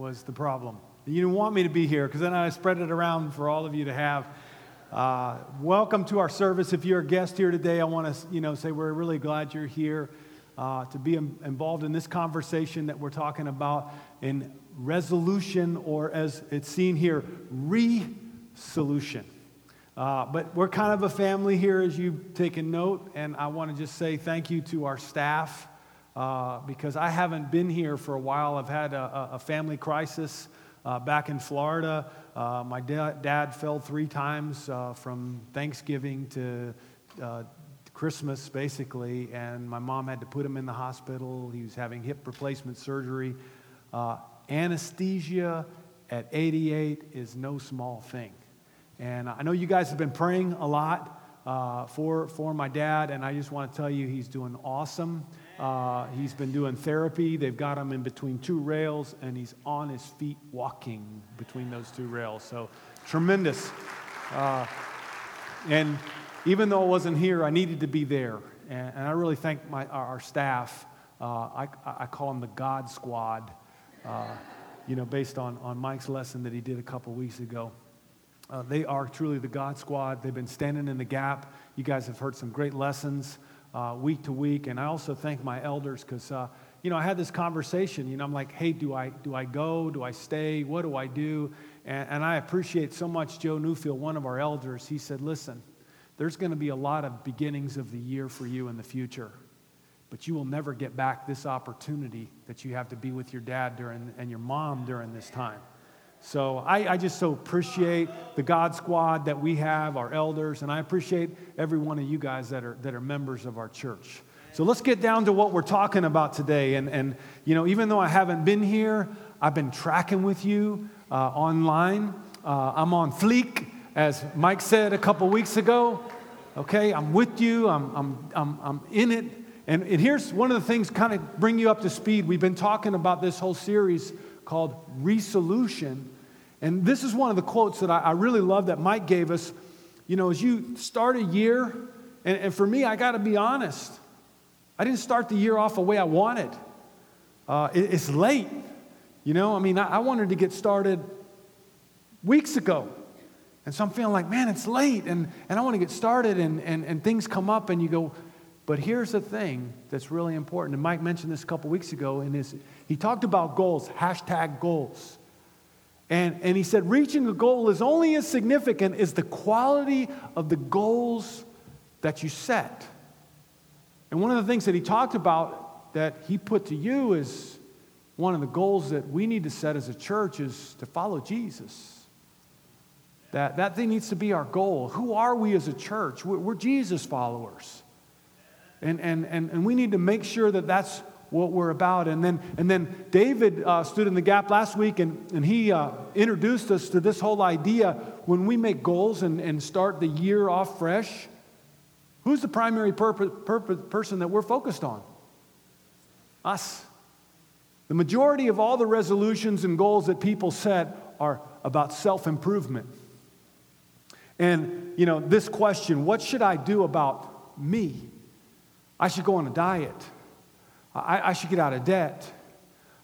was the problem. You didn't want me to be here because then I spread it around for all of you to have. Uh, welcome to our service. If you're a guest here today, I want to you know, say we're really glad you're here uh, to be involved in this conversation that we're talking about in resolution, or as it's seen here, re-solution. Uh, but we're kind of a family here, as you've taken note, and I want to just say thank you to our staff uh, because I haven't been here for a while. I've had a, a family crisis uh, back in Florida. Uh, my da- dad fell three times uh, from Thanksgiving to uh, Christmas, basically, and my mom had to put him in the hospital. He was having hip replacement surgery. Uh, anesthesia at 88 is no small thing. And I know you guys have been praying a lot uh, for, for my dad, and I just want to tell you he's doing awesome. Uh, he's been doing therapy. They've got him in between two rails, and he's on his feet walking between those two rails. So tremendous. Uh, and even though I wasn't here, I needed to be there. And, and I really thank my, our staff. Uh, I, I, call them the God Squad, uh, you know, based on, on Mike's lesson that he did a couple weeks ago. Uh, they are truly the God Squad. They've been standing in the gap. You guys have heard some great lessons uh, week to week. And I also thank my elders because, uh, you know, I had this conversation. You know, I'm like, hey, do I, do I go? Do I stay? What do I do? And, and I appreciate so much Joe Newfield, one of our elders. He said, listen, there's going to be a lot of beginnings of the year for you in the future. But you will never get back this opportunity that you have to be with your dad during, and your mom during this time. So I, I, just so appreciate the God Squad that we have, our elders, and I appreciate every one of you guys that are, that are members of our church. So let's get down to what we're talking about today. And, and you know, even though I haven't been here, I've been tracking with you uh, online. Uh, I'm on Fleek, as Mike said a couple weeks ago. Okay, I'm with you, I'm, I'm, I'm, I'm in it. And, and here's one of the things kind of bring you up to speed. We've been talking about this whole series called Resolution. And this is one of the quotes that I, I really love that Mike gave us. You know, as you start a year, and, and for me, I got to be honest, I didn't start the year off the way I wanted. Uh, it, it's late. You know, I mean, I, I wanted to get started weeks ago. And so I'm feeling like, man, it's late and, and I want to get started and, and, and things come up and you go, but here's the thing that's really important. And Mike mentioned this a couple weeks ago in his, he talked about goals, hashtag goals. And, and he said, reaching a goal is only as significant as the quality of the goals that you set. And one of the things that he talked about that he put to you is one of the goals that we need to set as a church is to follow Jesus. That, that thing needs to be our goal. Who are we as a church? We're, we're Jesus followers. And, and, and, and we need to make sure that that's what we're about. And then, and then David uh, stood in the gap last week and, and he uh, introduced us to this whole idea when we make goals and, and start the year off fresh, who's the primary purpose, purpose, person that we're focused on? Us. The majority of all the resolutions and goals that people set are about self improvement. And, you know, this question what should I do about me? I should go on a diet. I, I should get out of debt.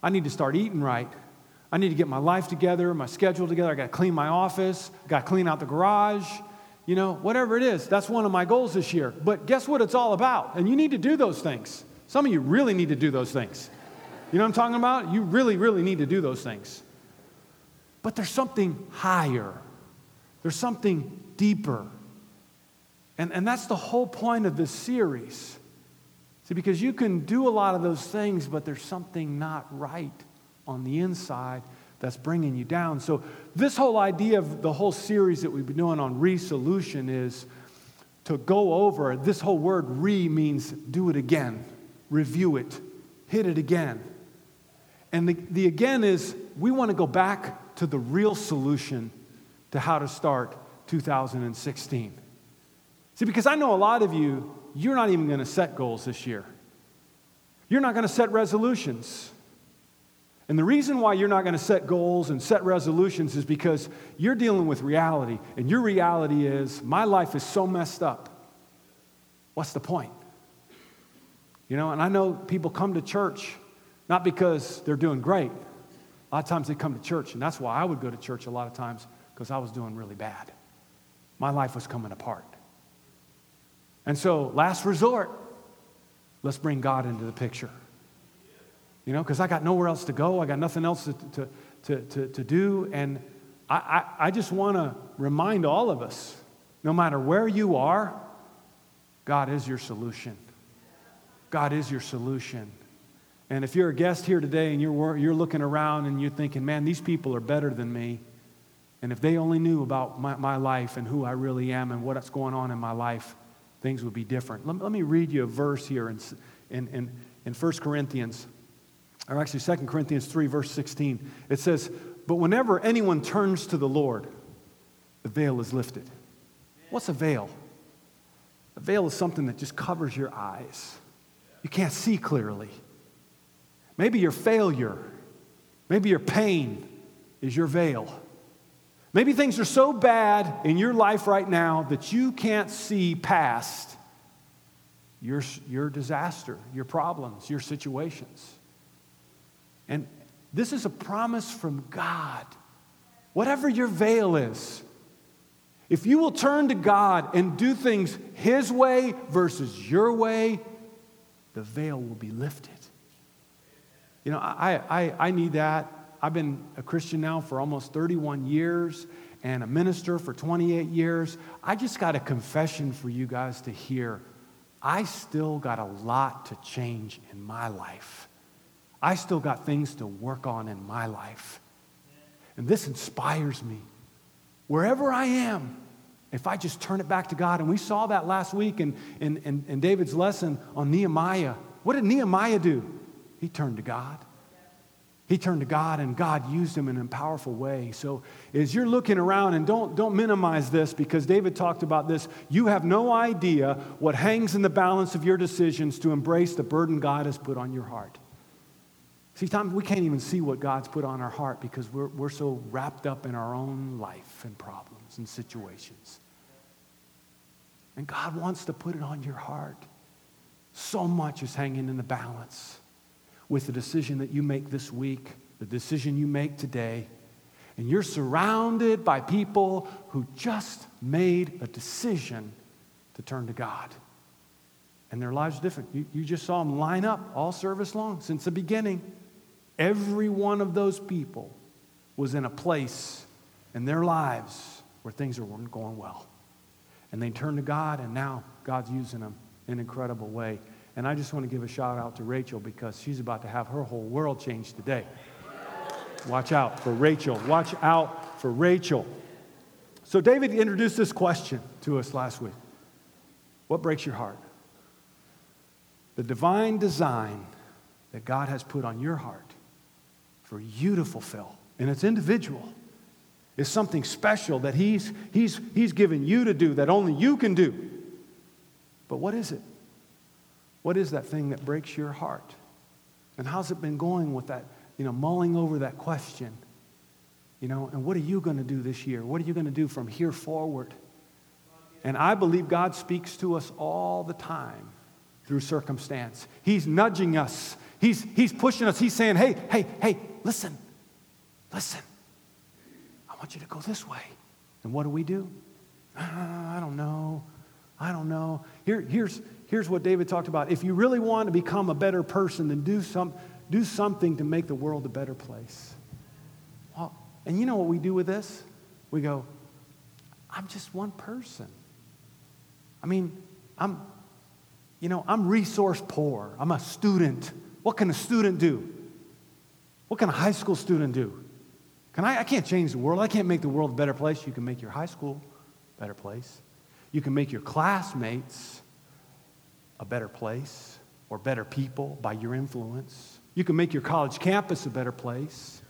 I need to start eating right. I need to get my life together, my schedule together. I got to clean my office, got to clean out the garage. You know, whatever it is, that's one of my goals this year. But guess what it's all about? And you need to do those things. Some of you really need to do those things. You know what I'm talking about? You really, really need to do those things. But there's something higher, there's something deeper. And, and that's the whole point of this series. See, because you can do a lot of those things, but there's something not right on the inside that's bringing you down. So, this whole idea of the whole series that we've been doing on resolution is to go over this whole word re means do it again, review it, hit it again. And the, the again is we want to go back to the real solution to how to start 2016. See, because I know a lot of you you're not even going to set goals this year. You're not going to set resolutions. And the reason why you're not going to set goals and set resolutions is because you're dealing with reality. And your reality is, my life is so messed up. What's the point? You know, and I know people come to church not because they're doing great, A lot of times they come to church, and that's why I would go to church a lot of times because I was doing really bad. My life was coming apart. And so, last resort, let's bring God into the picture. You know, because I got nowhere else to go, I got nothing else to, to, to, to, to do. And I, I, I just want to remind all of us no matter where you are, God is your solution. God is your solution. And if you're a guest here today and you're, you're looking around and you're thinking, man, these people are better than me, and if they only knew about my, my life and who I really am and what's going on in my life, things would be different. Let, let me read you a verse here in, in, in, in 1 Corinthians, or actually 2 Corinthians 3, verse 16. It says, But whenever anyone turns to the Lord, the veil is lifted. What's a veil? A veil is something that just covers your eyes. You can't see clearly. Maybe your failure, maybe your pain is your veil. Maybe things are so bad in your life right now that you can't see past your, your disaster, your problems, your situations. And this is a promise from God. Whatever your veil is, if you will turn to God and do things His way versus your way, the veil will be lifted. You know, I, I, I need that. I've been a Christian now for almost 31 years and a minister for 28 years. I just got a confession for you guys to hear. I still got a lot to change in my life. I still got things to work on in my life. And this inspires me. Wherever I am, if I just turn it back to God, and we saw that last week in, in, in, in David's lesson on Nehemiah. What did Nehemiah do? He turned to God. He turned to God and God used him in a powerful way. So as you're looking around, and don't, don't minimize this because David talked about this, you have no idea what hangs in the balance of your decisions to embrace the burden God has put on your heart. See, Tom, we can't even see what God's put on our heart because we're, we're so wrapped up in our own life and problems and situations. And God wants to put it on your heart. So much is hanging in the balance with the decision that you make this week, the decision you make today. And you're surrounded by people who just made a decision to turn to God. And their lives are different. You, you just saw them line up all service long since the beginning. Every one of those people was in a place in their lives where things weren't going well. And they turned to God, and now God's using them in an incredible way. And I just want to give a shout out to Rachel because she's about to have her whole world changed today. Watch out for Rachel. Watch out for Rachel. So, David introduced this question to us last week What breaks your heart? The divine design that God has put on your heart for you to fulfill, and it's individual, is something special that he's, he's, he's given you to do that only you can do. But what is it? What is that thing that breaks your heart? And how's it been going with that, you know, mulling over that question? You know, and what are you going to do this year? What are you going to do from here forward? And I believe God speaks to us all the time through circumstance. He's nudging us. He's, he's pushing us. He's saying, hey, hey, hey, listen, listen. I want you to go this way. And what do we do? Uh, I don't know. I don't know. Here, here's, here's what David talked about. If you really want to become a better person, then do, some, do something to make the world a better place. Well, and you know what we do with this? We go, I'm just one person. I mean, I'm, you know, I'm resource poor. I'm a student. What can a student do? What can a high school student do? Can I, I can't change the world. I can't make the world a better place. You can make your high school a better place. You can make your classmates a better place or better people by your influence. You can make your college campus a better place.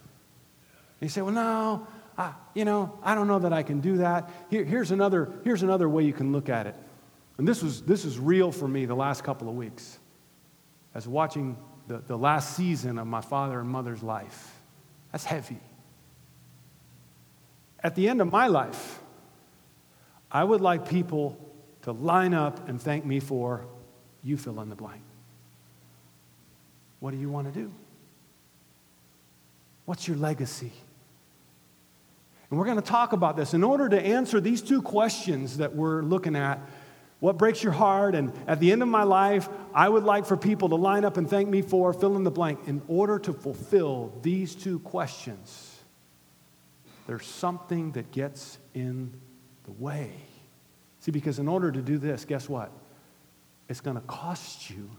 And you say, well, no, I, you know, I don't know that I can do that. Here, here's, another, here's another way you can look at it. And this was, this was real for me the last couple of weeks as watching the, the last season of my father and mother's life. That's heavy. At the end of my life, I would like people to line up and thank me for you fill in the blank. What do you want to do? What's your legacy? And we're going to talk about this. In order to answer these two questions that we're looking at, what breaks your heart? And at the end of my life, I would like for people to line up and thank me for fill in the blank. In order to fulfill these two questions, there's something that gets in the way. See, because in order to do this, guess what? It's going to cost you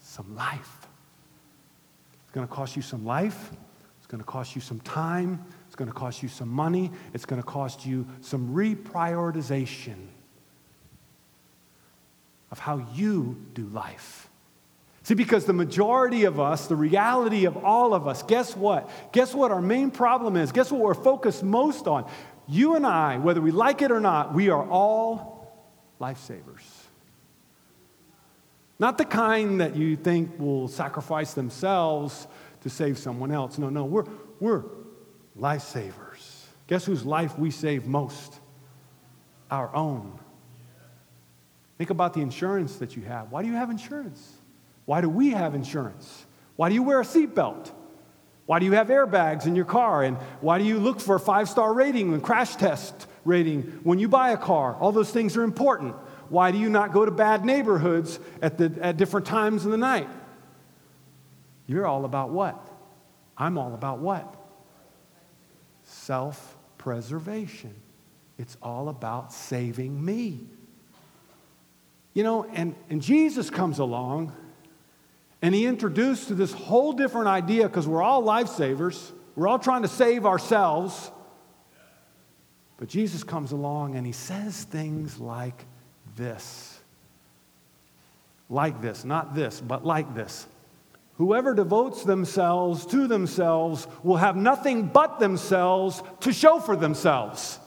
some life. It's going to cost you some life. It's going to cost you some time. It's going to cost you some money. It's going to cost you some reprioritization of how you do life. See, because the majority of us, the reality of all of us, guess what? Guess what our main problem is? Guess what we're focused most on? You and I, whether we like it or not, we are all lifesavers. Not the kind that you think will sacrifice themselves to save someone else. No, no, we're, we're lifesavers. Guess whose life we save most? Our own. Think about the insurance that you have. Why do you have insurance? Why do we have insurance? Why do you wear a seatbelt? Why do you have airbags in your car? And why do you look for a five star rating and crash test rating when you buy a car? All those things are important. Why do you not go to bad neighborhoods at, the, at different times of the night? You're all about what? I'm all about what? Self preservation. It's all about saving me. You know, and, and Jesus comes along and he introduced to this whole different idea because we're all lifesavers. We're all trying to save ourselves. But Jesus comes along and he says things like this. Like this, not this, but like this. Whoever devotes themselves to themselves will have nothing but themselves to show for themselves.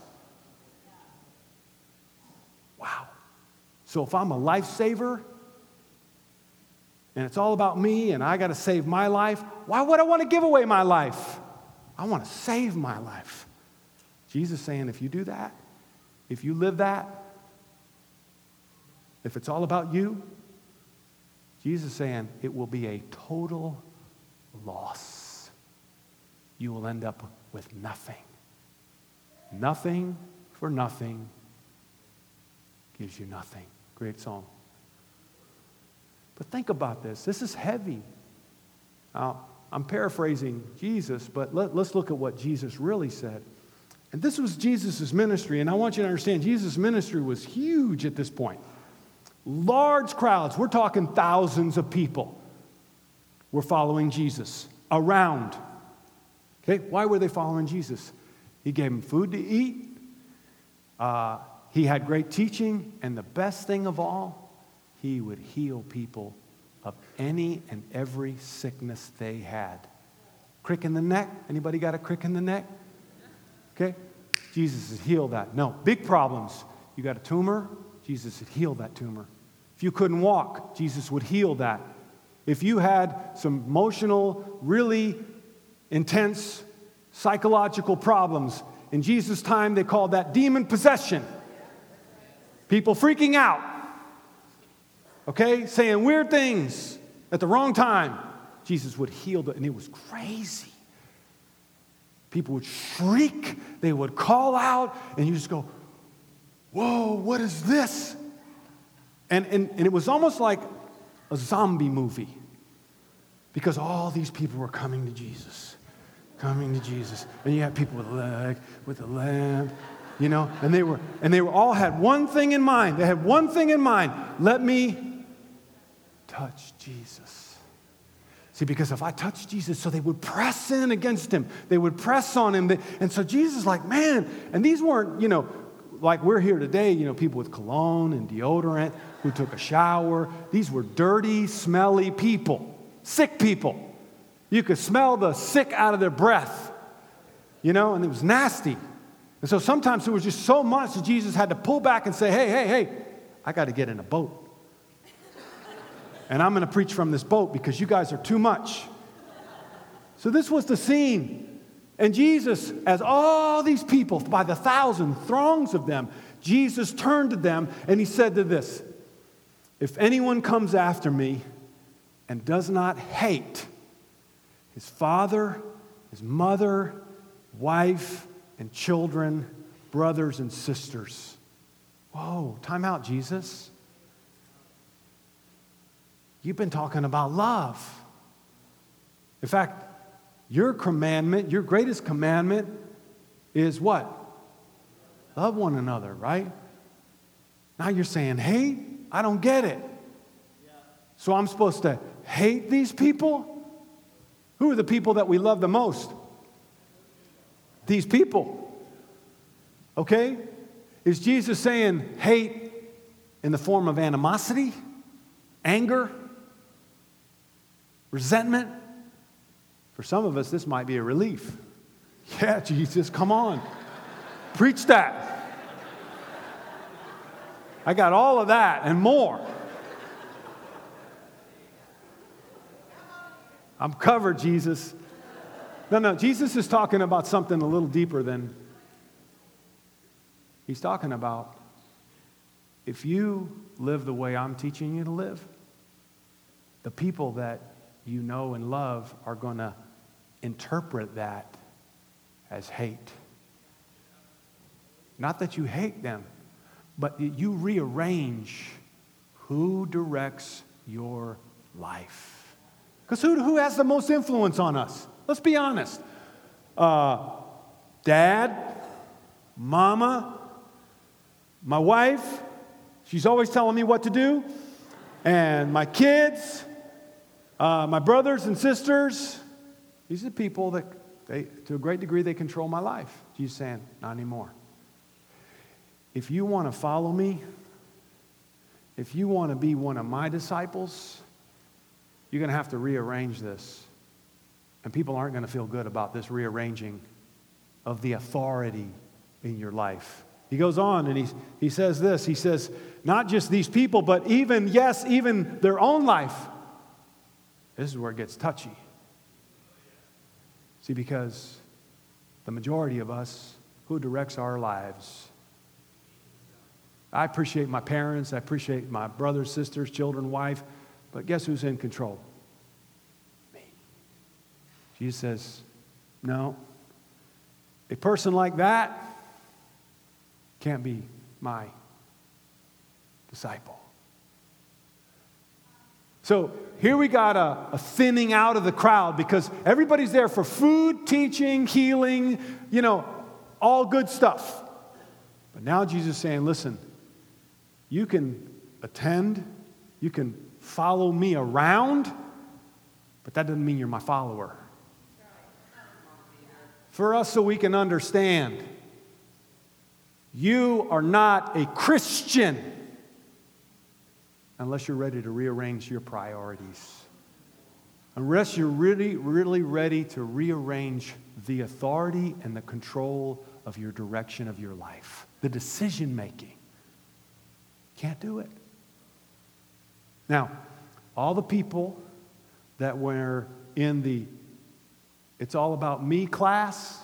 Wow. So if I'm a lifesaver and it's all about me and I got to save my life, why would I want to give away my life? I want to save my life. Jesus saying, if you do that, if you live that, if it's all about you, Jesus saying it will be a total loss. You will end up with nothing. Nothing for nothing gives you nothing. Great song. But think about this. This is heavy. Now, I'm paraphrasing Jesus, but let, us look at what Jesus really said. And this was Jesus' ministry, and I want you to understand Jesus' ministry was huge at this point. Large crowds, we're talking thousands of people, were following Jesus around. Okay, why were they following Jesus? He gave them food to eat, uh, he had great teaching, and the best thing of all, he would heal people of any and every sickness they had. Crick in the neck? Anybody got a crick in the neck? Okay? Jesus has healed that. No, big problems. You got a tumor? Jesus would heal that tumor. If you couldn't walk, Jesus would heal that. If you had some emotional, really intense psychological problems, in Jesus' time they called that demon possession. People freaking out, okay, saying weird things at the wrong time. Jesus would heal it, and it was crazy. People would shriek, they would call out, and you just go, Whoa, what is this? And, and, and it was almost like a zombie movie because all these people were coming to Jesus, coming to Jesus. And you had people with a leg, with a lamp, you know, and they were, and they were all had one thing in mind. They had one thing in mind. Let me touch Jesus. See, because if I touch Jesus, so they would press in against him. They would press on him. And so Jesus, like, man, and these weren't, you know, like we're here today, you know, people with cologne and deodorant who took a shower. These were dirty, smelly people, sick people. You could smell the sick out of their breath, you know, and it was nasty. And so sometimes it was just so much that Jesus had to pull back and say, hey, hey, hey, I got to get in a boat. And I'm going to preach from this boat because you guys are too much. So this was the scene. And Jesus, as all these people, by the thousand, throngs of them, Jesus turned to them and he said to this If anyone comes after me and does not hate his father his mother, wife, and children, brothers and sisters. Whoa, time out, Jesus. You've been talking about love. In fact, your commandment, your greatest commandment is what? Love one another, right? Now you're saying, hate? I don't get it. So I'm supposed to hate these people? Who are the people that we love the most? These people. Okay? Is Jesus saying hate in the form of animosity, anger, resentment? For some of us, this might be a relief. Yeah, Jesus, come on. Preach that. I got all of that and more. I'm covered, Jesus. No, no, Jesus is talking about something a little deeper than. He's talking about if you live the way I'm teaching you to live, the people that you know and love are going to interpret that as hate. Not that you hate them, but you rearrange who directs your life. Because who, who has the most influence on us? Let's be honest. Uh, dad, mama, my wife, she's always telling me what to do, and my kids, uh, my brothers and sisters. These are the people that, they, to a great degree, they control my life. Jesus saying, not anymore. If you want to follow me, if you want to be one of my disciples, you're going to have to rearrange this. And people aren't going to feel good about this rearranging of the authority in your life. He goes on and he, he says this He says, not just these people, but even, yes, even their own life. This is where it gets touchy. See, because the majority of us, who directs our lives? I appreciate my parents, I appreciate my brothers, sisters, children, wife, but guess who's in control? Me. Jesus says, No. A person like that can't be my disciple. So here we got a, a, thinning out of the crowd because everybody's there for food, teaching, healing, you know, all good stuff. But now Jesus is saying, listen, you can attend, you can follow me around, but that doesn't mean you're my follower. For us, so we can understand, you are not a Christian unless you're ready to rearrange your priorities. Unless you're really, really ready to rearrange the authority and the control of your direction of your life, the decision making. Can't do it. Now, all the people that were in the it's all about me class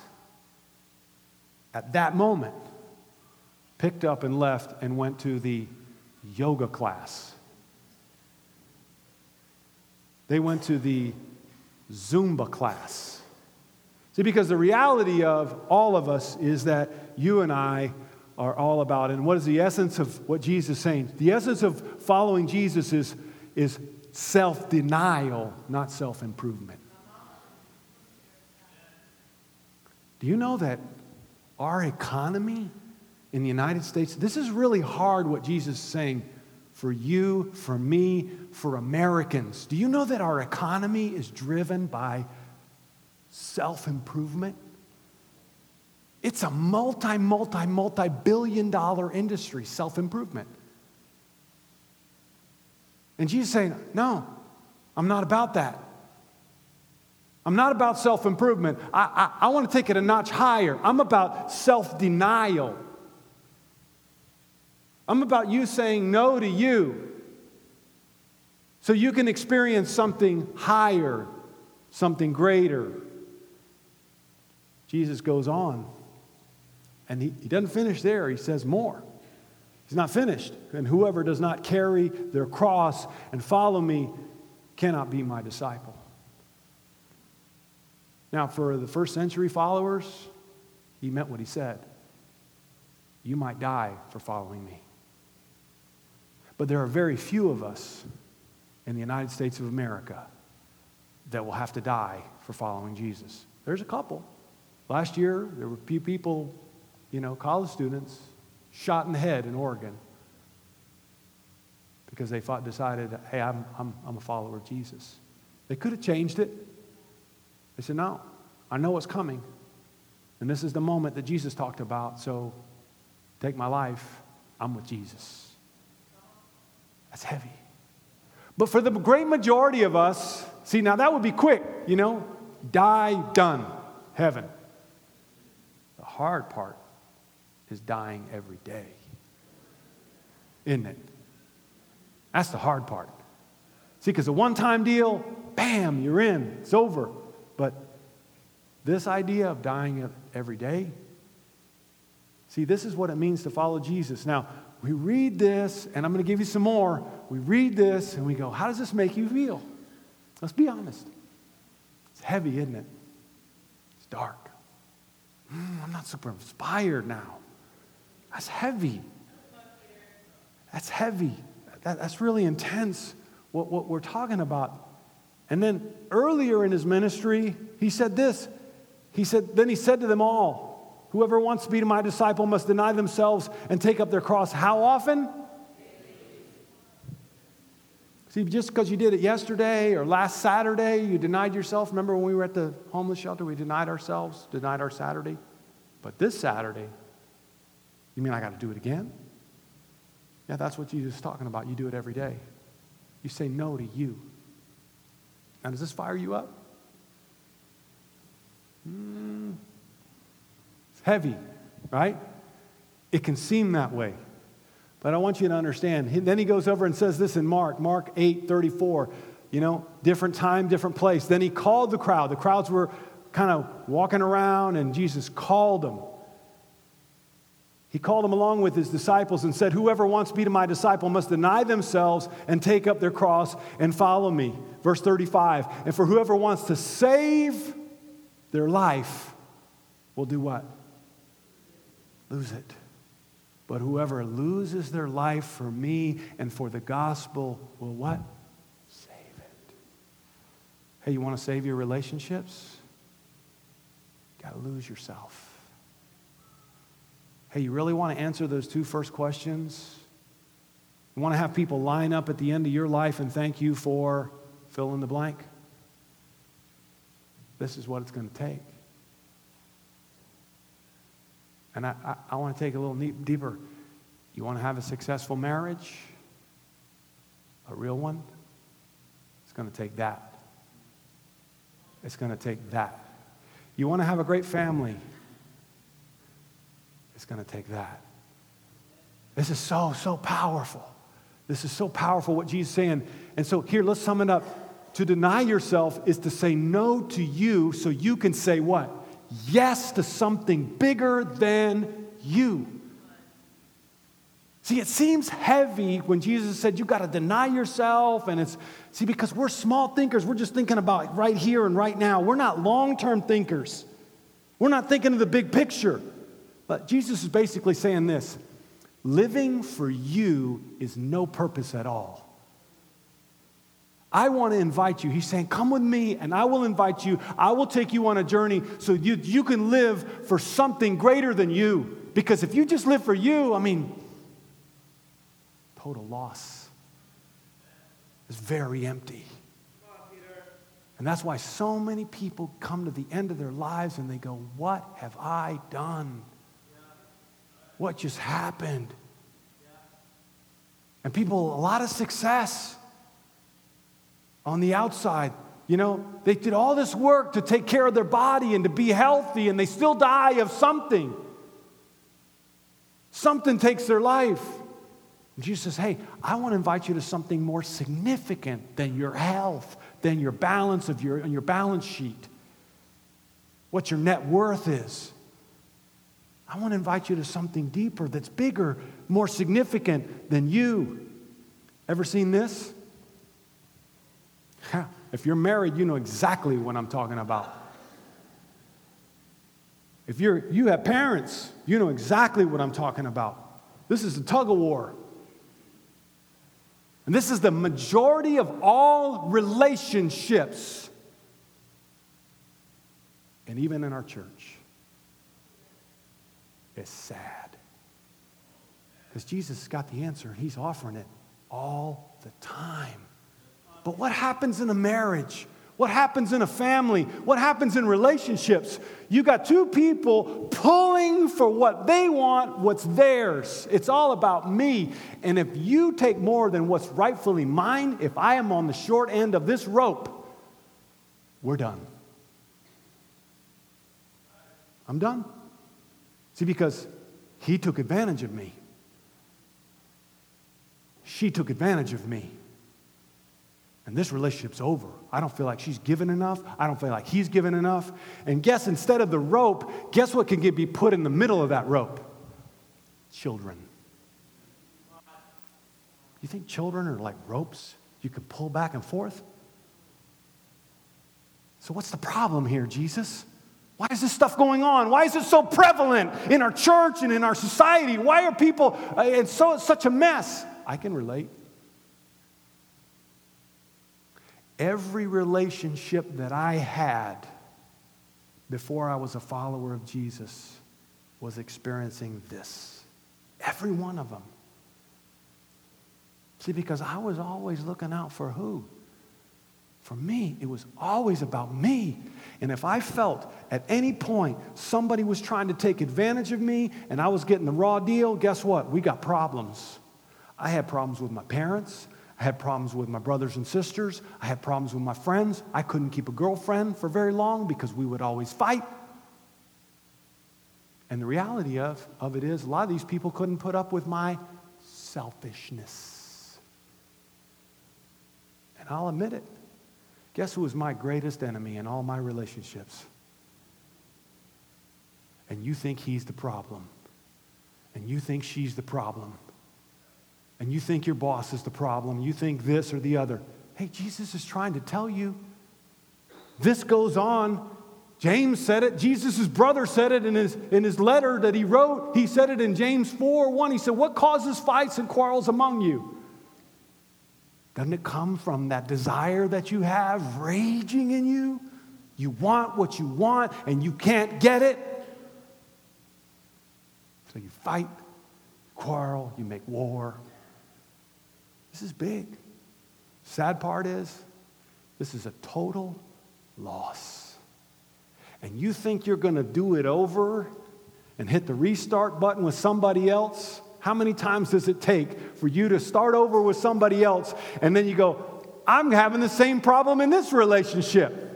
at that moment picked up and left and went to the yoga class. They went to the Zumba class. See, because the reality of all of us is that you and I are all about. And what is the essence of what Jesus is saying? The essence of following Jesus is, is self denial, not self improvement. Do you know that our economy in the United States, this is really hard what Jesus is saying for you, for me, for Americans. Do you know that our economy is driven by self improvement? It's a multi, multi, multi billion dollar industry, self improvement. And Jesus saying, No, I'm not about that. I'm not about self improvement. I, I, I want to take it a notch higher. I'm about self denial. I'm about you saying no to you so you can experience something higher, something greater. Jesus goes on. And he, he doesn't finish there, he says more. He's not finished. And whoever does not carry their cross and follow me cannot be my disciple. Now, for the first century followers, he meant what he said. You might die for following me. But there are very few of us in the United States of America that will have to die for following Jesus. There's a couple. Last year, there were a few people, you know, college students, shot in the head in Oregon because they thought, decided, hey, I'm, I'm, I'm a follower of Jesus. They could have changed it. They said, no, I know what's coming. And this is the moment that Jesus talked about, so take my life. I'm with Jesus. That's heavy. But for the great majority of us, see, now that would be quick, you know, die, done, heaven. The hard part is dying every day, isn't it? That's the hard part. See, because a one time deal, bam, you're in, it's over. But this idea of dying every day, see, this is what it means to follow Jesus. Now, we read this, and I'm going to give you some more. We read this, and we go, How does this make you feel? Let's be honest. It's heavy, isn't it? It's dark. Mm, I'm not super inspired now. That's heavy. That's heavy. That, that's really intense, what, what we're talking about. And then earlier in his ministry, he said this. He said, Then he said to them all, Whoever wants to be my disciple must deny themselves and take up their cross. How often? See, just because you did it yesterday or last Saturday, you denied yourself. Remember when we were at the homeless shelter, we denied ourselves, denied our Saturday? But this Saturday, you mean I got to do it again? Yeah, that's what Jesus is talking about. You do it every day. You say no to you. Now, does this fire you up? Mm, heavy, right? It can seem that way. But I want you to understand. Then he goes over and says this in Mark, Mark 8 34. You know, different time, different place. Then he called the crowd. The crowds were kind of walking around, and Jesus called them. He called them along with his disciples and said, Whoever wants to be my disciple must deny themselves and take up their cross and follow me. Verse 35. And for whoever wants to save their life will do what? Lose it. But whoever loses their life for me and for the gospel will what? Save it. Hey, you want to save your relationships? You got to lose yourself. Hey, you really want to answer those two first questions? You want to have people line up at the end of your life and thank you for fill in the blank? This is what it's going to take. And I, I, I want to take a little deeper. You want to have a successful marriage? A real one? It's going to take that. It's going to take that. You want to have a great family? It's going to take that. This is so, so powerful. This is so powerful what Jesus is saying. And so here, let's sum it up. To deny yourself is to say no to you so you can say what? Yes to something bigger than you. See, it seems heavy when Jesus said you got to deny yourself. And it's, see, because we're small thinkers, we're just thinking about right here and right now. We're not long term thinkers, we're not thinking of the big picture. But Jesus is basically saying this living for you is no purpose at all. I want to invite you. He's saying, Come with me, and I will invite you. I will take you on a journey so you, you can live for something greater than you. Because if you just live for you, I mean, total loss. It's very empty. And that's why so many people come to the end of their lives and they go, What have I done? what just happened. And people, a lot of success on the outside. You know, they did all this work to take care of their body and to be healthy, and they still die of something. Something takes their life. And Jesus says, Hey, I want to invite you to something more significant than your health, than your balance of your, on your balance sheet, what your net worth is. I want to invite you to something deeper that's bigger, more significant than you. Ever seen this? If you're married, you know exactly what I'm talking about. If you're, you have parents, you know exactly what I'm talking about. This is a tug of war. And this is the majority of all relationships. And even in our church, it's sad. Because Jesus got the answer and he's offering it all the time. But what happens in a marriage? What happens in a family? What happens in relationships? You got two people pulling for what they want, what's theirs. It's all about me. And if you take more than what's rightfully mine, if I am on the short end of this rope, we're done. I'm done. See, because he took advantage of me. She took advantage of me and this relationship's over. I don't feel like she's given enough. I don't feel like he's given enough. And guess instead of the rope, guess what can get be put in the middle of that rope? Children. You think children are like ropes you can pull back and forth? So, what's the problem here, Jesus? Why is this stuff going on? Why is it so prevalent in our church and in our society? Why are people, uh, it's so, such a mess? I can relate. Every relationship that I had before I was a follower of Jesus was experiencing this. Every one of them. See, because I was always looking out for who? For me. It was always about me. And if I felt at any point somebody was trying to take advantage of me and I was getting the raw deal, guess what? We got problems. I had problems with my parents. I had problems with my brothers and sisters. I had problems with my friends. I couldn't keep a girlfriend for very long because we would always fight. And the reality of, of it is, a lot of these people couldn't put up with my selfishness. And I'll admit it. Guess who was my greatest enemy in all my relationships? And you think he's the problem. And you think she's the problem and you think your boss is the problem, you think this or the other. Hey, Jesus is trying to tell you this goes on. James said it. Jesus' brother said it in his, in his letter that he wrote. He said it in James 4 1. He said, What causes fights and quarrels among you? Doesn't it come from that desire that you have raging in you? You want what you want and you can't get it. So you fight, quarrel, you make war. This is big. Sad part is, this is a total loss. And you think you're going to do it over and hit the restart button with somebody else? How many times does it take for you to start over with somebody else and then you go, I'm having the same problem in this relationship?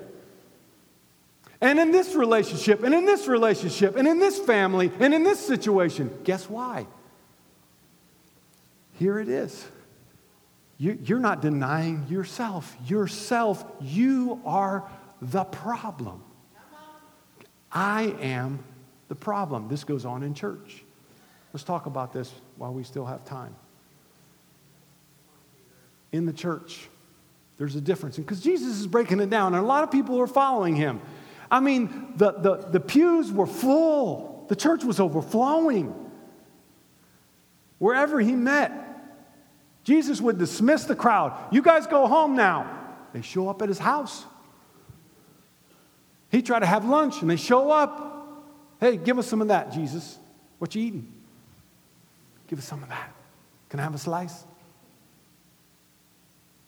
And in this relationship, and in this relationship, and in this family, and in this situation. Guess why? Here it is. You're not denying yourself. Yourself, you are the problem. I am the problem. This goes on in church. Let's talk about this while we still have time. In the church, there's a difference. Because Jesus is breaking it down, and a lot of people are following him. I mean, the, the, the pews were full, the church was overflowing. Wherever he met, Jesus would dismiss the crowd. You guys go home now. They show up at his house. He tried to have lunch and they show up. Hey, give us some of that, Jesus. What you eating? Give us some of that. Can I have a slice?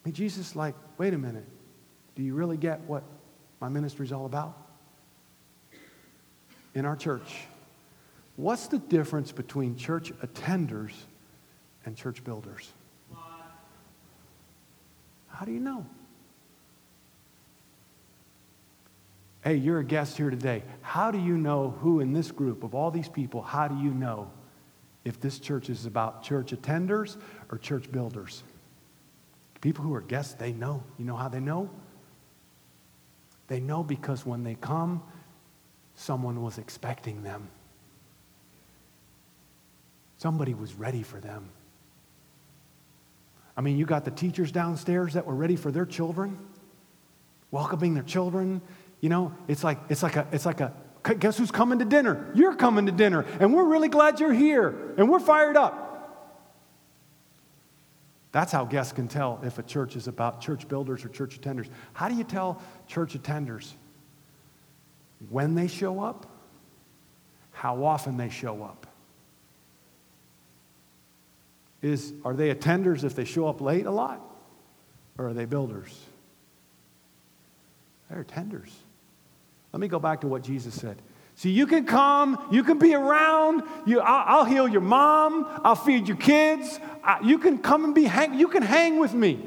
And Jesus, like, wait a minute. Do you really get what my ministry is all about? In our church, what's the difference between church attenders and church builders? How do you know? Hey, you're a guest here today. How do you know who in this group of all these people, how do you know if this church is about church attenders or church builders? People who are guests, they know. You know how they know? They know because when they come, someone was expecting them. Somebody was ready for them. I mean, you got the teachers downstairs that were ready for their children, welcoming their children. You know, it's like, it's like, a, it's like a, guess who's coming to dinner? You're coming to dinner, and we're really glad you're here, and we're fired up. That's how guests can tell if a church is about church builders or church attenders. How do you tell church attenders? When they show up, how often they show up. Is, are they attenders if they show up late a lot? Or are they builders? They're attenders. Let me go back to what Jesus said. See, you can come, you can be around, you, I'll, I'll heal your mom, I'll feed your kids, I, you can come and be hang, you can hang with me,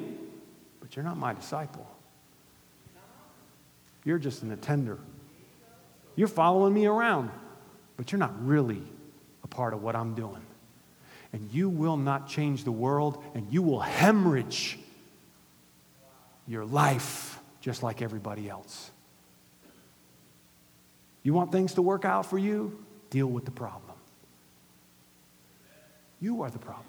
but you're not my disciple. You're just an attender. You're following me around, but you're not really a part of what I'm doing. And you will not change the world, and you will hemorrhage your life just like everybody else. You want things to work out for you? Deal with the problem. You are the problem.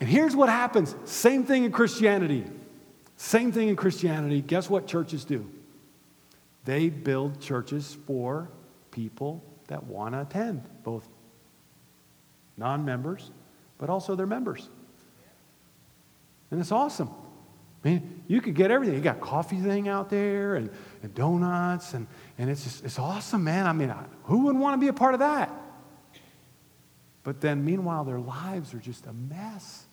And here's what happens same thing in Christianity. Same thing in Christianity. Guess what churches do? They build churches for people that want to attend, both non members, but also their members. And it's awesome. I mean, you could get everything. You got coffee thing out there and, and donuts, and, and it's just, it's awesome, man. I mean, who wouldn't want to be a part of that? But then, meanwhile, their lives are just a mess.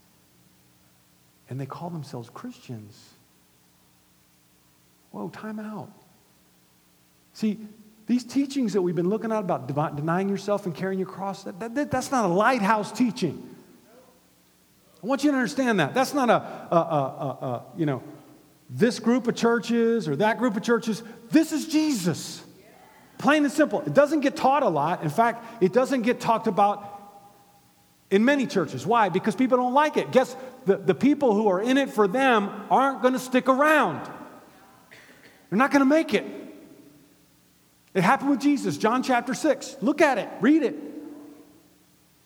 And they call themselves Christians. Whoa, time out. See, these teachings that we've been looking at about denying yourself and carrying your cross, that, that, that's not a lighthouse teaching. I want you to understand that. That's not a, a, a, a, you know, this group of churches or that group of churches. This is Jesus. Plain and simple. It doesn't get taught a lot. In fact, it doesn't get talked about in many churches. Why? Because people don't like it. Guess the, the people who are in it for them aren't going to stick around. They're not going to make it. It happened with Jesus, John chapter 6. Look at it, read it.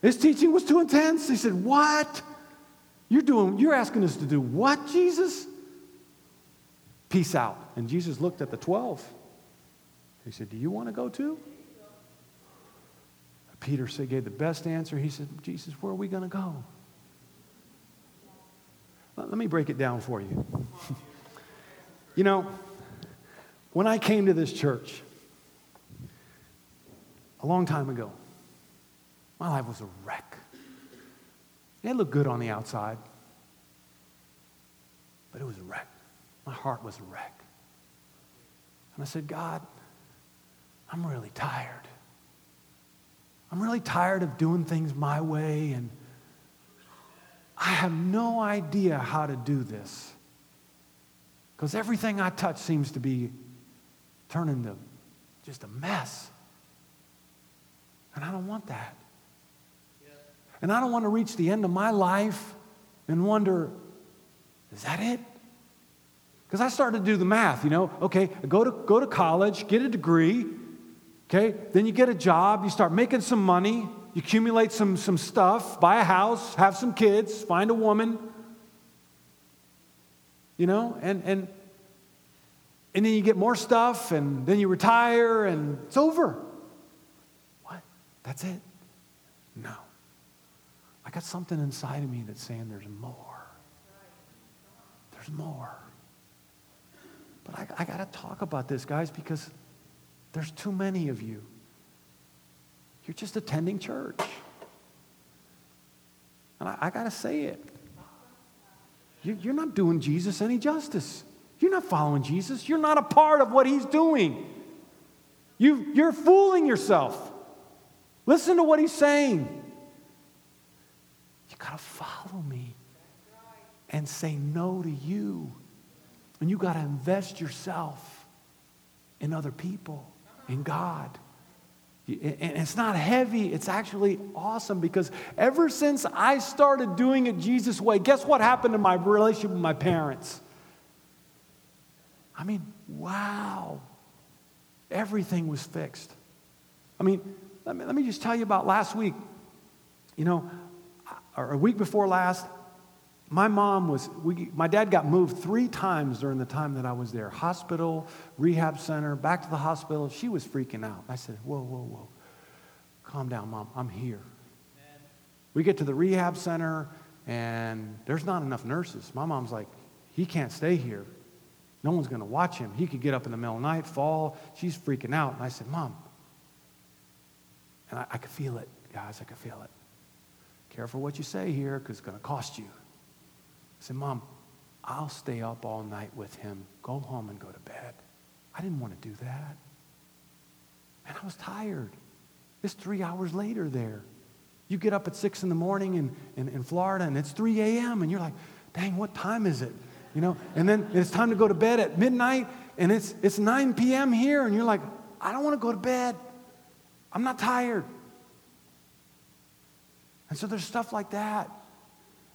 His teaching was too intense. He said, What? You're doing, you're asking us to do what, Jesus? Peace out. And Jesus looked at the 12. He said, Do you want to go too? Peter said, gave the best answer. He said, Jesus, where are we going to go? Let me break it down for you. you know, when I came to this church a long time ago, my life was a wreck. It looked good on the outside, but it was a wreck. My heart was a wreck. And I said, God, I'm really tired. I'm really tired of doing things my way, and I have no idea how to do this. Because everything I touch seems to be turning to just a mess. And I don't want that. And I don't want to reach the end of my life and wonder, is that it? Because I started to do the math, you know, okay, go to, go to college, get a degree, okay, then you get a job, you start making some money, you accumulate some, some stuff, buy a house, have some kids, find a woman, you know, and, and, and then you get more stuff, and then you retire, and it's over. That's it? No. I got something inside of me that's saying there's more. There's more. But I, I got to talk about this, guys, because there's too many of you. You're just attending church. And I, I got to say it. You, you're not doing Jesus any justice. You're not following Jesus. You're not a part of what he's doing. You, you're fooling yourself. Listen to what he's saying You got to follow me and say no to you. And you got to invest yourself in other people, in God. And it's not heavy, it's actually awesome because ever since I started doing it Jesus' way, guess what happened to my relationship with my parents? I mean, wow. Everything was fixed. I mean, let me, let me just tell you about last week. You know, or a week before last, my mom was, we, my dad got moved three times during the time that I was there hospital, rehab center, back to the hospital. She was freaking out. I said, Whoa, whoa, whoa. Calm down, mom. I'm here. We get to the rehab center, and there's not enough nurses. My mom's like, He can't stay here. No one's going to watch him. He could get up in the middle of the night, fall. She's freaking out. And I said, Mom, and I, I could feel it, guys, I could feel it. Careful what you say here because it's going to cost you. I said, Mom, I'll stay up all night with him. Go home and go to bed. I didn't want to do that. And I was tired. It's three hours later there. You get up at six in the morning in, in, in Florida and it's 3 a.m. and you're like, dang, what time is it? You know, and then it's time to go to bed at midnight and it's, it's 9 p.m. here and you're like, I don't want to go to bed. I'm not tired. And so there's stuff like that.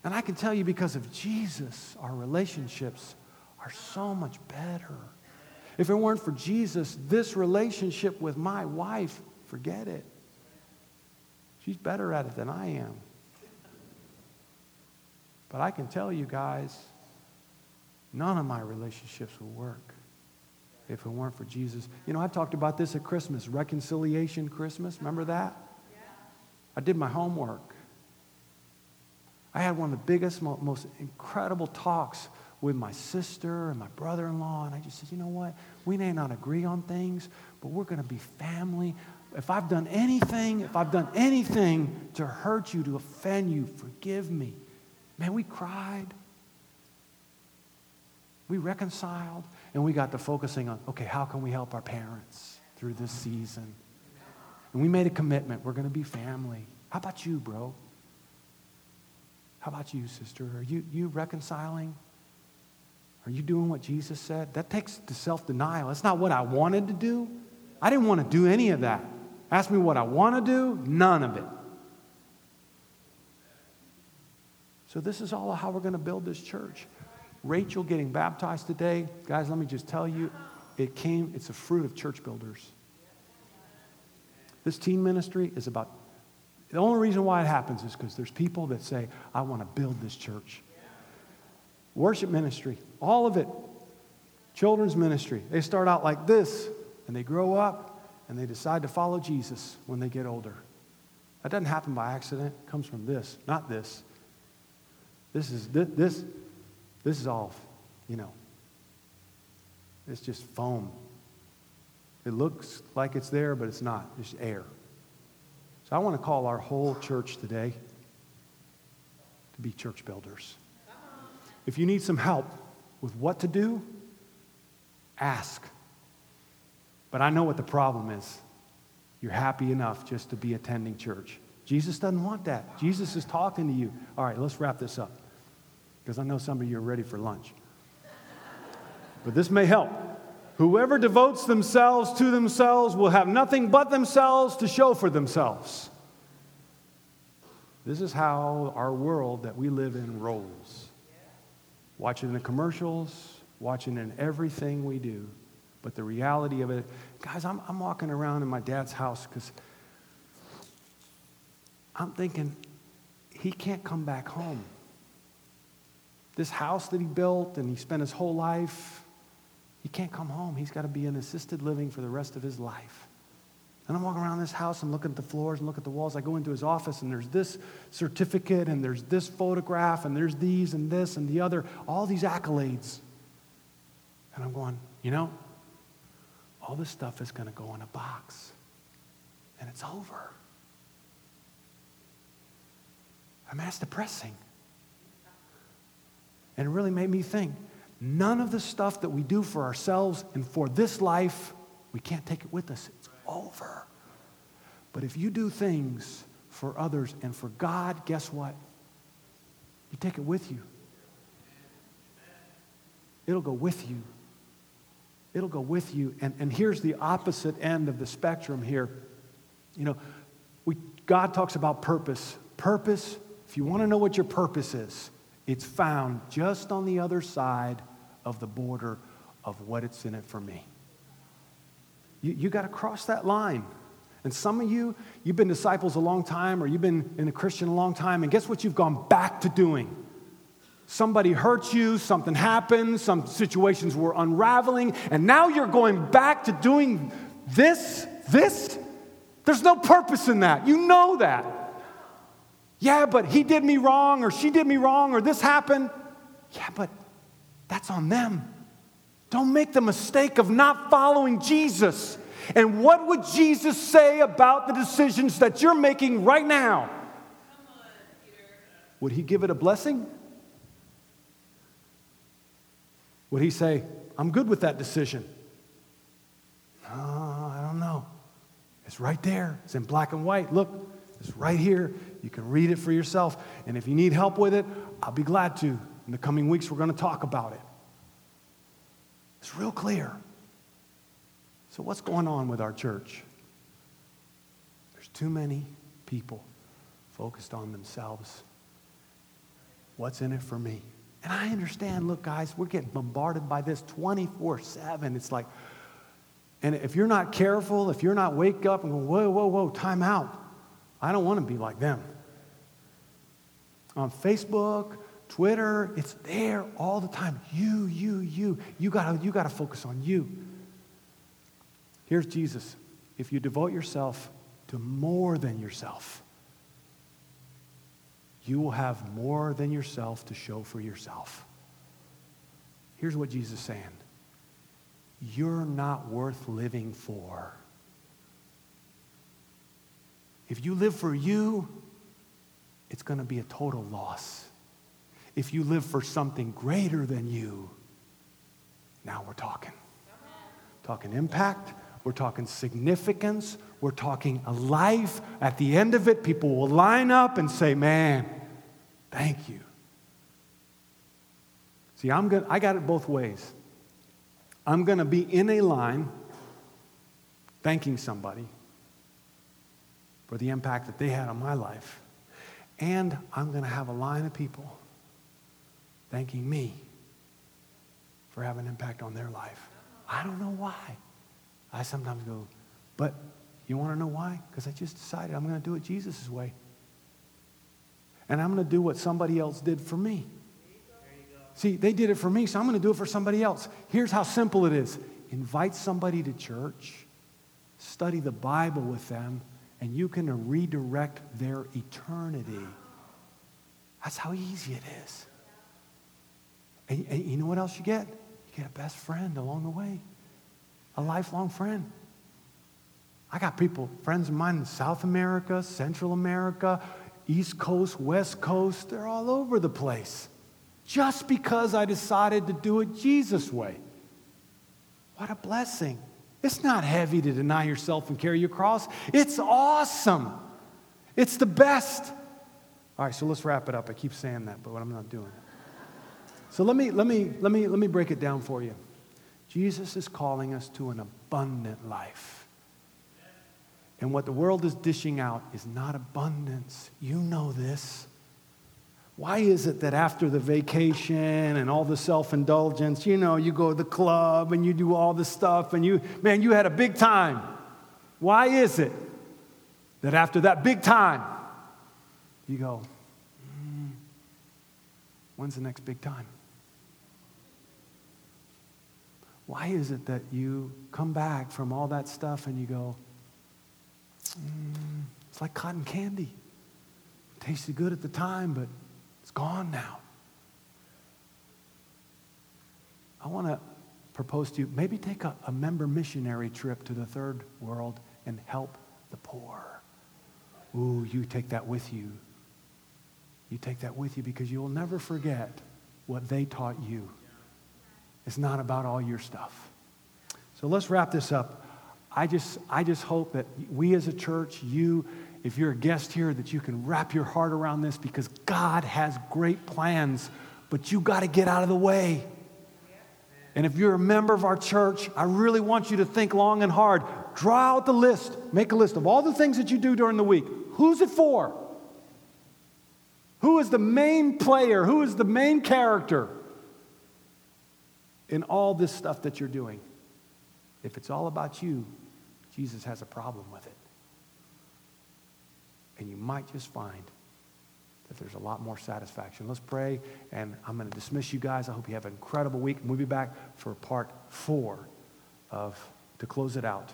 And I can tell you because of Jesus, our relationships are so much better. If it weren't for Jesus, this relationship with my wife, forget it. She's better at it than I am. But I can tell you guys, none of my relationships will work if it weren't for Jesus. You know, I talked about this at Christmas, reconciliation Christmas. Remember that? I did my homework. I had one of the biggest, most incredible talks with my sister and my brother in law. And I just said, you know what? We may not agree on things, but we're going to be family. If I've done anything, if I've done anything to hurt you, to offend you, forgive me. Man, we cried. We reconciled. And we got to focusing on, okay, how can we help our parents through this season? And we made a commitment. We're going to be family. How about you, bro? How about you, sister? Are you, you reconciling? Are you doing what Jesus said? That takes the self denial. That's not what I wanted to do. I didn't want to do any of that. Ask me what I want to do, none of it. So, this is all how we're going to build this church. Rachel getting baptized today, guys, let me just tell you, it came, it's a fruit of church builders. This teen ministry is about the only reason why it happens is because there's people that say, I want to build this church. Worship ministry, all of it. Children's ministry. They start out like this, and they grow up, and they decide to follow Jesus when they get older. That doesn't happen by accident. It comes from this, not this. This is this, this, this is all, you know, it's just foam. It looks like it's there, but it's not. It's air. So I want to call our whole church today to be church builders. If you need some help with what to do, ask. But I know what the problem is. You're happy enough just to be attending church. Jesus doesn't want that. Jesus is talking to you. All right, let's wrap this up because I know some of you are ready for lunch. But this may help. Whoever devotes themselves to themselves will have nothing but themselves to show for themselves. This is how our world that we live in rolls. Watching the commercials, watching in everything we do. But the reality of it, guys, I'm, I'm walking around in my dad's house because I'm thinking, he can't come back home. This house that he built and he spent his whole life he can't come home. He's got to be in assisted living for the rest of his life. And I'm walking around this house and looking at the floors and look at the walls. I go into his office and there's this certificate and there's this photograph and there's these and this and the other, all these accolades. And I'm going, you know, all this stuff is going to go in a box and it's over. I mean, that's depressing. And it really made me think None of the stuff that we do for ourselves and for this life, we can't take it with us. It's over. But if you do things for others and for God, guess what? You take it with you. It'll go with you. It'll go with you. And, and here's the opposite end of the spectrum here. You know, we, God talks about purpose. Purpose, if you want to know what your purpose is, it's found just on the other side of the border of what it's in it for me. You, you got to cross that line. And some of you, you've been disciples a long time or you've been in a Christian a long time, and guess what you've gone back to doing? somebody hurt you, something happened, some situations were unraveling, and now you're going back to doing this, this. There's no purpose in that. You know that. Yeah, but he did me wrong, or she did me wrong, or this happened. Yeah, but that's on them. Don't make the mistake of not following Jesus. And what would Jesus say about the decisions that you're making right now? Would he give it a blessing? Would he say, I'm good with that decision? Oh, I don't know. It's right there. It's in black and white. Look, it's right here. You can read it for yourself. And if you need help with it, I'll be glad to. In the coming weeks, we're going to talk about it. It's real clear. So, what's going on with our church? There's too many people focused on themselves. What's in it for me? And I understand, look, guys, we're getting bombarded by this 24 7. It's like, and if you're not careful, if you're not wake up and go, whoa, whoa, whoa, time out. I don't want to be like them. On Facebook, Twitter, it's there all the time. You, you, you. You gotta, you gotta focus on you. Here's Jesus. If you devote yourself to more than yourself, you will have more than yourself to show for yourself. Here's what Jesus is saying You're not worth living for. If you live for you, it's going to be a total loss. If you live for something greater than you, now we're talking. Talking impact, we're talking significance, we're talking a life. At the end of it, people will line up and say, Man, thank you. See, I'm good. I got it both ways. I'm going to be in a line thanking somebody for the impact that they had on my life. And I'm going to have a line of people thanking me for having an impact on their life. I don't know why. I sometimes go, but you want to know why? Because I just decided I'm going to do it Jesus' way. And I'm going to do what somebody else did for me. See, they did it for me, so I'm going to do it for somebody else. Here's how simple it is invite somebody to church, study the Bible with them, and you can redirect their eternity. That's how easy it is. And, and, you know what else you get? You get a best friend along the way, a lifelong friend. I got people, friends of mine in South America, Central America, East Coast, West Coast, they're all over the place. Just because I decided to do it Jesus' way. What a blessing. It's not heavy to deny yourself and carry your cross. It's awesome. It's the best. All right, so let's wrap it up. I keep saying that, but what I'm not doing. it. So let me, let me, let me, let me break it down for you. Jesus is calling us to an abundant life. And what the world is dishing out is not abundance. You know this. Why is it that after the vacation and all the self indulgence, you know, you go to the club and you do all this stuff and you, man, you had a big time? Why is it that after that big time, you go, mm, when's the next big time? Why is it that you come back from all that stuff and you go, mm, it's like cotton candy? It tasted good at the time, but gone now. I want to propose to you maybe take a, a member missionary trip to the third world and help the poor. Ooh, you take that with you. You take that with you because you will never forget what they taught you. It's not about all your stuff. So let's wrap this up. I just, I just hope that we as a church, you, if you're a guest here, that you can wrap your heart around this because God has great plans, but you got to get out of the way. And if you're a member of our church, I really want you to think long and hard. Draw out the list, make a list of all the things that you do during the week. Who's it for? Who is the main player? Who is the main character in all this stuff that you're doing? If it's all about you, Jesus has a problem with it. And you might just find that there's a lot more satisfaction. Let's pray, and I'm going to dismiss you guys. I hope you have an incredible week, and we'll be back for part four of, to close it out,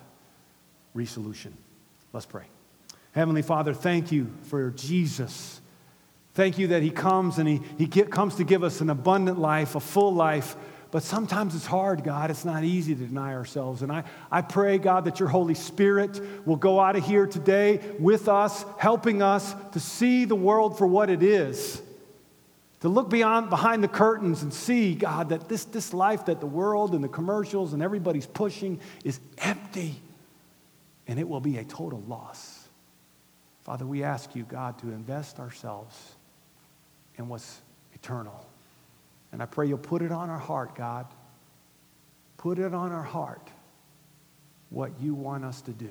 resolution. Let's pray. Heavenly Father, thank you for Jesus. Thank you that He comes and He, he get, comes to give us an abundant life, a full life. But sometimes it's hard, God. It's not easy to deny ourselves. And I, I pray, God, that your Holy Spirit will go out of here today with us, helping us to see the world for what it is. To look beyond behind the curtains and see, God, that this, this life that the world and the commercials and everybody's pushing is empty. And it will be a total loss. Father, we ask you, God, to invest ourselves in what's eternal. And I pray you'll put it on our heart, God. Put it on our heart what you want us to do.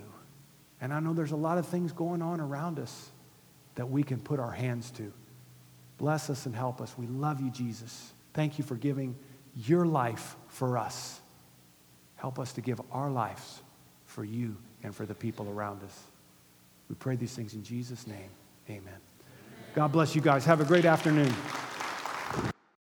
And I know there's a lot of things going on around us that we can put our hands to. Bless us and help us. We love you, Jesus. Thank you for giving your life for us. Help us to give our lives for you and for the people around us. We pray these things in Jesus' name. Amen. God bless you guys. Have a great afternoon.